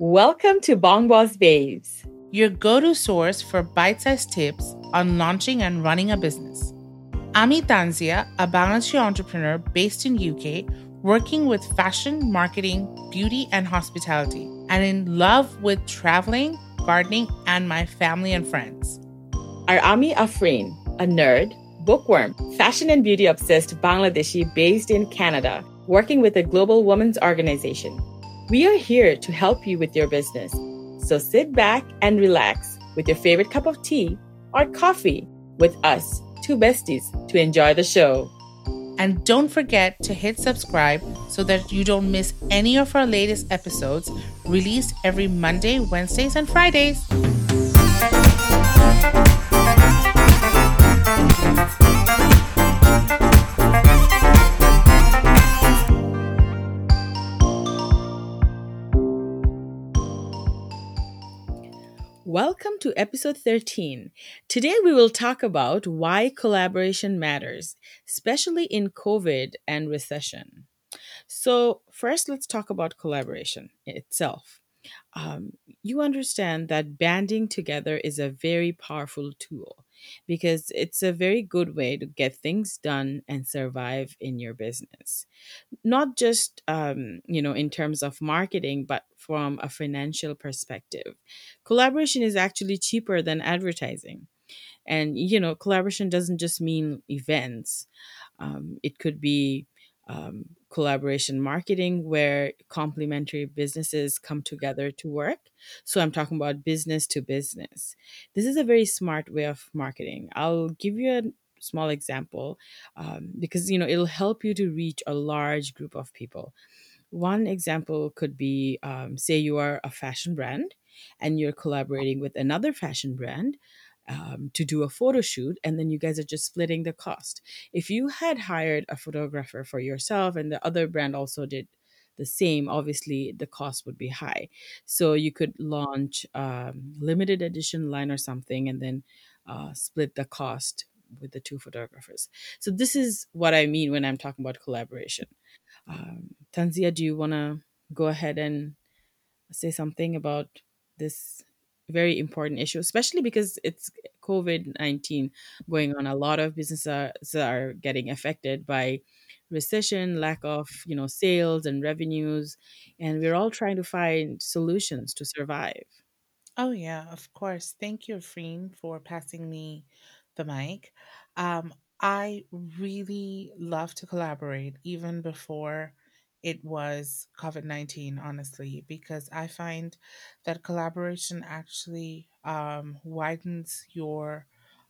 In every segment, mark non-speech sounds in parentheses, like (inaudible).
Welcome to Bong Boss Babes, your go to source for bite sized tips on launching and running a business. I'm Tanzia, a Bangladeshi entrepreneur based in UK, working with fashion, marketing, beauty, and hospitality, and in love with traveling, gardening, and my family and friends. Arami Afreen, a nerd, bookworm, fashion and beauty obsessed Bangladeshi based in Canada, working with a global women's organization. We are here to help you with your business. So sit back and relax with your favorite cup of tea or coffee with us, two besties, to enjoy the show. And don't forget to hit subscribe so that you don't miss any of our latest episodes released every Monday, Wednesdays, and Fridays. To episode 13. Today we will talk about why collaboration matters, especially in COVID and recession. So, first, let's talk about collaboration itself. Um, you understand that banding together is a very powerful tool because it's a very good way to get things done and survive in your business. Not just um, you know in terms of marketing but from a financial perspective. Collaboration is actually cheaper than advertising. And you know collaboration doesn't just mean events. Um, it could be um, collaboration marketing where complementary businesses come together to work. So i'm talking about business to business. This is a very smart way of marketing. I'll give you a small example um, because you know it'll help you to reach a large group of people. One example could be um, say you are a fashion brand and you're collaborating with another fashion brand um, to do a photo shoot and then you guys are just splitting the cost. If you had hired a photographer for yourself and the other brand also did the same obviously the cost would be high. So you could launch um, limited edition line or something and then uh, split the cost with the two photographers. So this is what i mean when i'm talking about collaboration. Um, tanzia do you want to go ahead and say something about this very important issue, especially because it's COVID 19 going on. A lot of businesses are, are getting affected by recession, lack of you know sales and revenues, and we're all trying to find solutions to survive. Oh, yeah, of course. Thank you, Freen, for passing me the mic. Um, I really love to collaborate even before it was COVID 19, honestly, because I find that collaboration actually um, widens your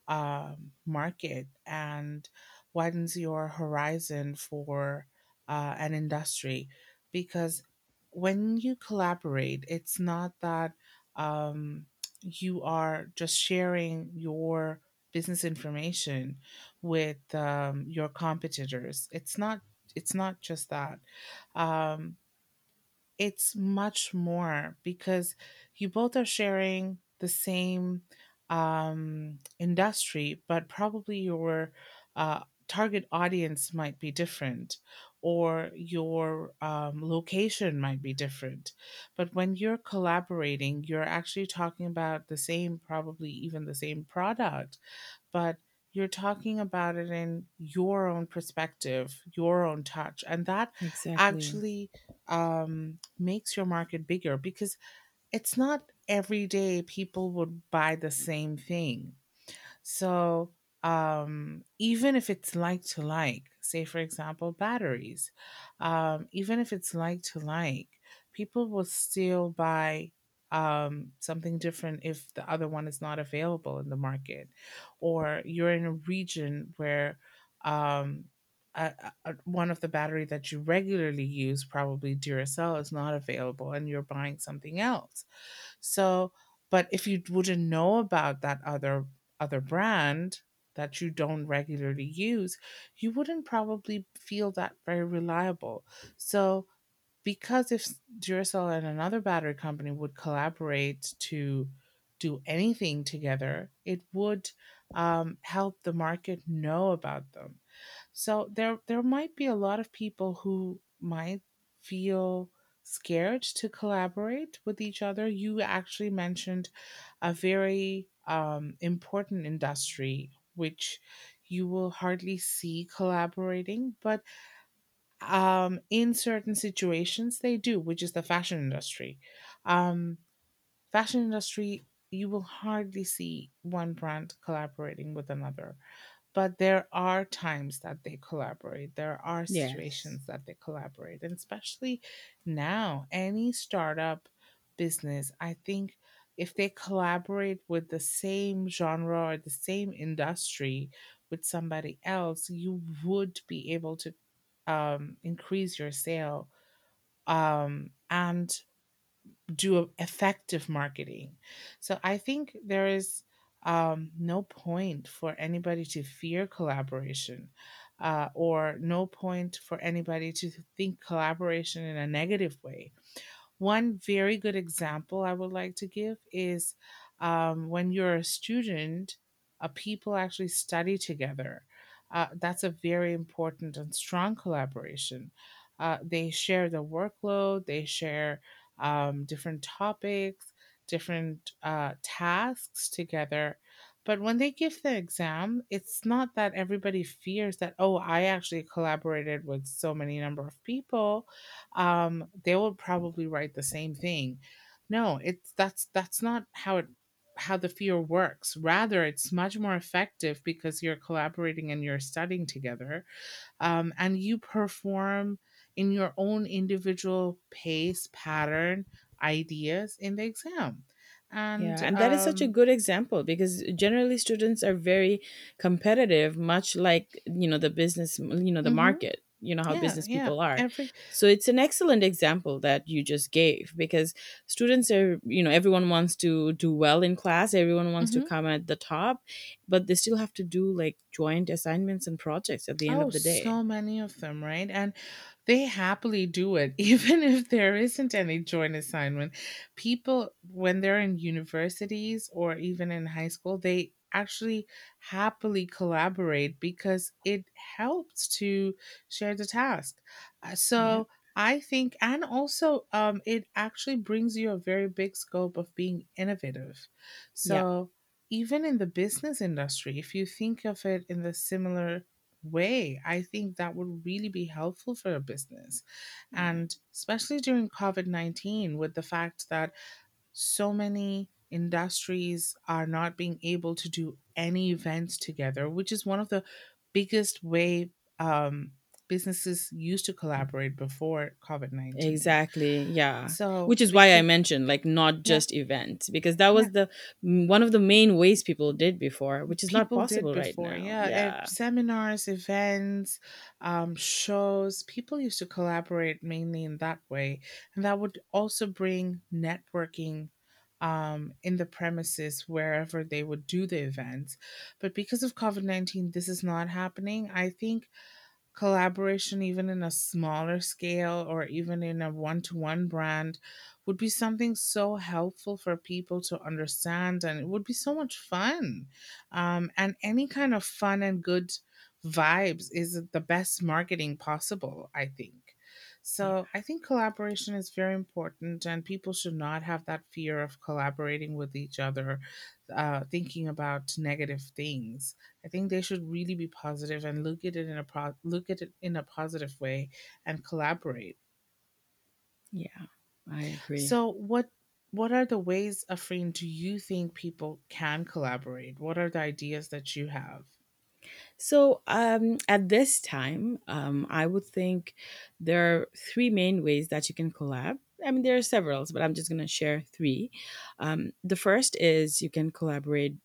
um, market and widens your horizon for uh, an industry. Because when you collaborate, it's not that um, you are just sharing your business information with um, your competitors. It's not. It's not just that. Um, it's much more because you both are sharing the same um, industry, but probably your uh, target audience might be different or your um, location might be different. But when you're collaborating, you're actually talking about the same, probably even the same product, but you're talking about it in your own perspective, your own touch. And that Exactly. actually um, makes your market bigger because it's not every day people would buy the same thing. So, um, even if it's like to like, say for example, batteries, um, even if it's like to like, people will still buy um, something different if the other one is not available in the market, or you're in a region where um, a, a, one of the battery that you regularly use, probably Duracell, is not available, and you're buying something else. So, but if you wouldn't know about that other other brand that you don't regularly use, you wouldn't probably feel that very reliable. So, because if Duracell and another battery company would collaborate to do anything together, it would um, help the market know about them. So there there might be a lot of people who might feel scared to collaborate with each other. You actually mentioned a very um, important industry which you will hardly see collaborating, but um, in certain situations they do, which is the fashion industry. Um, fashion industry, you will hardly see one brand collaborating with another but there are times that they collaborate there are Yes. situations that they collaborate and especially now any startup business i think if they collaborate with the same genre or the same industry with somebody else you would be able to um, increase your sale um, and do effective marketing. So I think there is um, no point for anybody to fear collaboration uh, or no point for anybody to think collaboration in a negative way. One very good example I would like to give is um, when you're a student, uh, people actually study together. Uh, that's a very important and strong collaboration. Uh, they share the workload, they share um, different topics, different uh, tasks together. But when they give the exam, it's not that everybody fears that, oh, I actually collaborated with so many number of people um, they will probably write the same thing. No, it's that's that's not how it how the fear works. Rather, it's much more effective because you're collaborating and you're studying together, um, and you perform in your own individual pace, pattern, ideas in the exam. Yeah, And and that is such a um, good example because generally students are very competitive, much like, you know, the business, you know, the mhm, market, you know, how yeah, business yeah, people are. every So it's an excellent example that you just gave because students are, you know, everyone wants to do well in class, everyone wants to mhm. come at the top, but they still have to do like joint assignments and projects at the end Oh, of the day. so many of them, right? And they happily do it, (laughs) even if there isn't any joint assignment. People, when they're in universities or even in high school, they actually happily collaborate because it helps to share the task. Uh. So I think, and also, um, it actually brings you a very big scope of being innovative. So even in the business industry, if you think of it in the similar way, I think that would really be helpful for a business. Yeah. And especially during COVID 19, with the fact that so many industries are not being able to do any events together, which is one of the biggest way um, businesses used to collaborate before COVID 19. Exactly. Yeah. So, Which is why I mentioned like not yeah, just events because that yeah. was the mm, one of the main ways people did before, which is not people did possible right now. yeah Yeah. seminars events um, shows people used to collaborate mainly in that way and that would also bring networking um, in the premises wherever they would do the events but because of covid-19 this is not happening i think collaboration, even in a smaller scale or even in a one to one brand, would be something so helpful for people to understand and it would be so much fun. Um, and any kind of fun and good vibes is the best marketing possible, I think. So I think collaboration is very important, and people should not have that fear of collaborating with each other, uh, thinking about negative things. I think they should really be positive and look at it in a pro- look at it in a positive way and collaborate. Yeah. I agree. So what what are the ways, Afreen, do you think people can collaborate? What are the ideas that you have? So um, at this time, um, I would think there are three main ways that you can collab. I mean, there are several, but I'm just going to share three. Um, the first is you can collaborate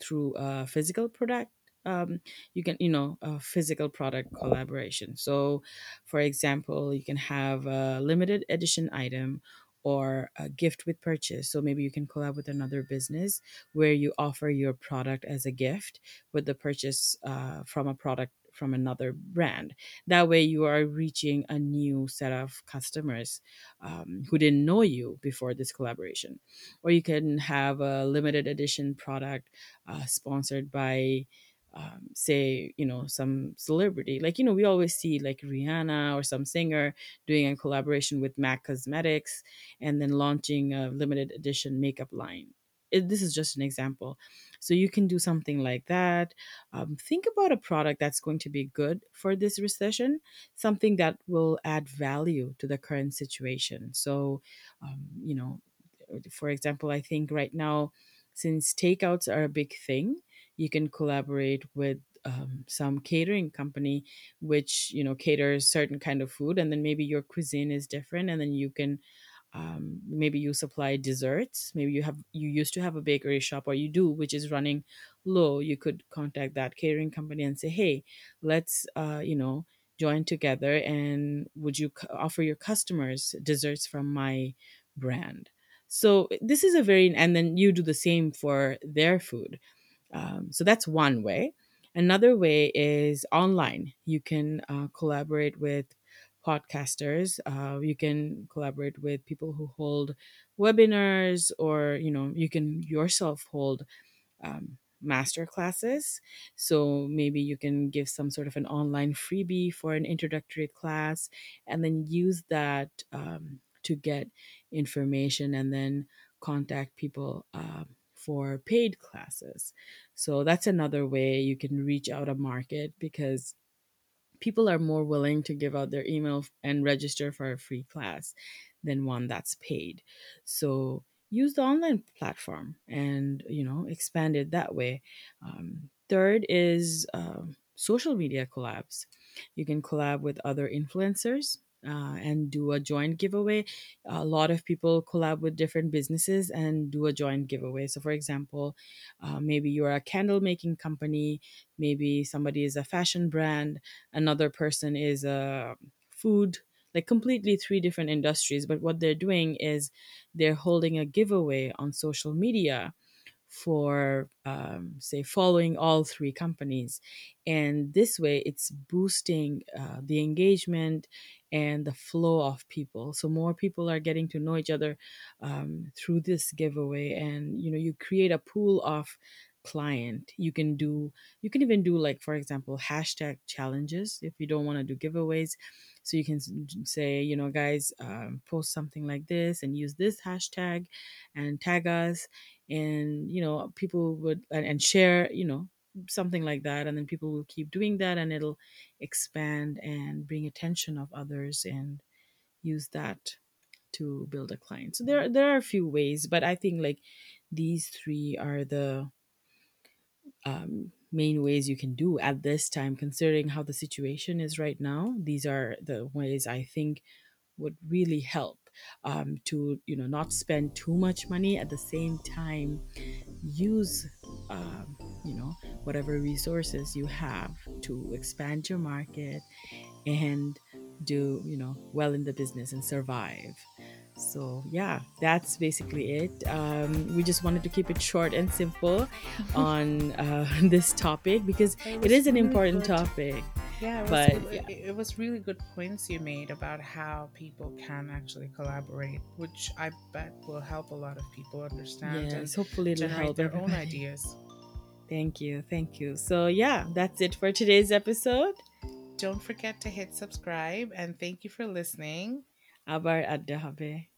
through a physical product. Um, you can, you know, a physical product collaboration. So, for example, you can have a limited edition item or a gift with purchase. So maybe you can collab with another business where you offer your product as a gift with the purchase uh, from a product from another brand. That way, you are reaching a new set of customers um, who didn't know you before this collaboration. Or you can have a limited edition product uh, sponsored by. Um, say you know some celebrity like you know we always see like rihanna or some singer doing a collaboration with mac cosmetics and then launching a limited edition makeup line. It, this is just an example. So you can do something like that. Um, think about a product that's going to be good for this recession something that will add value to the current situation. So um, you know for example i think right now since takeouts are a big thing you can collaborate with um, some catering company which you know caters certain kind of food and then maybe your cuisine is different and then you can um, maybe you supply desserts. Maybe you have you used to have a bakery shop or you do which is running low. You could contact that catering company and say hey let's uh, you know join together and would you c- offer your customers desserts from my brand? So this is a very and then you do the same for their food um, so that's one way. Another way is online. You can uh, collaborate with podcasters. Uh, you can collaborate with people who hold webinars, or you know, you can yourself hold um, master classes. So maybe you can give some sort of an online freebie for an introductory class and then use that um, to get information and then contact people um, for paid classes. So that's another way you can reach out a market because people are more willing to give out their email and register for a free class than one that's paid. So use the online platform and you know expand it that way. Um, third is uh, social media collabs. You can collab with other influencers. Uh, and do a joint giveaway. A lot of people collab with different businesses and do a joint giveaway. So, for example, uh, maybe you're a candle making company, maybe somebody is a fashion brand, another person is a food like completely three different industries but what they're doing is they're holding a giveaway on social media for um, say following all three companies and this way it's boosting uh, the engagement and the flow of people. So more people are getting to know each other um, through this giveaway and you know you create a pool of client. You can do you can even do like for example hashtag challenges if you don't want to do giveaways. So you can say you know guys um, post something like this and use this hashtag and tag us. And you know people would and, and share you know something like that and then people will keep doing that and it'll expand and bring attention of others and use that to build a client. So there there are a few ways but i think like these three are the um, main ways you can do at this time considering how the situation is right now. These are the ways i think would really help um, to you know not spend too much money at the same time use um, you know whatever resources you have to expand your market and do you know well in the business and survive so yeah that's basically it um, we just wanted to keep it short and simple (laughs) on uh, (laughs) this topic because It it an really important good. topic Yeah, it but it, yeah it was really good points you made about how people can actually collaborate, which I bet will help a lot of people understand and yes hopefully it'll generate help their own ideas. (laughs) thank you thank you. So yeah that's it for today's episode. Don't forget to hit subscribe and thank you for listening. abar adda habe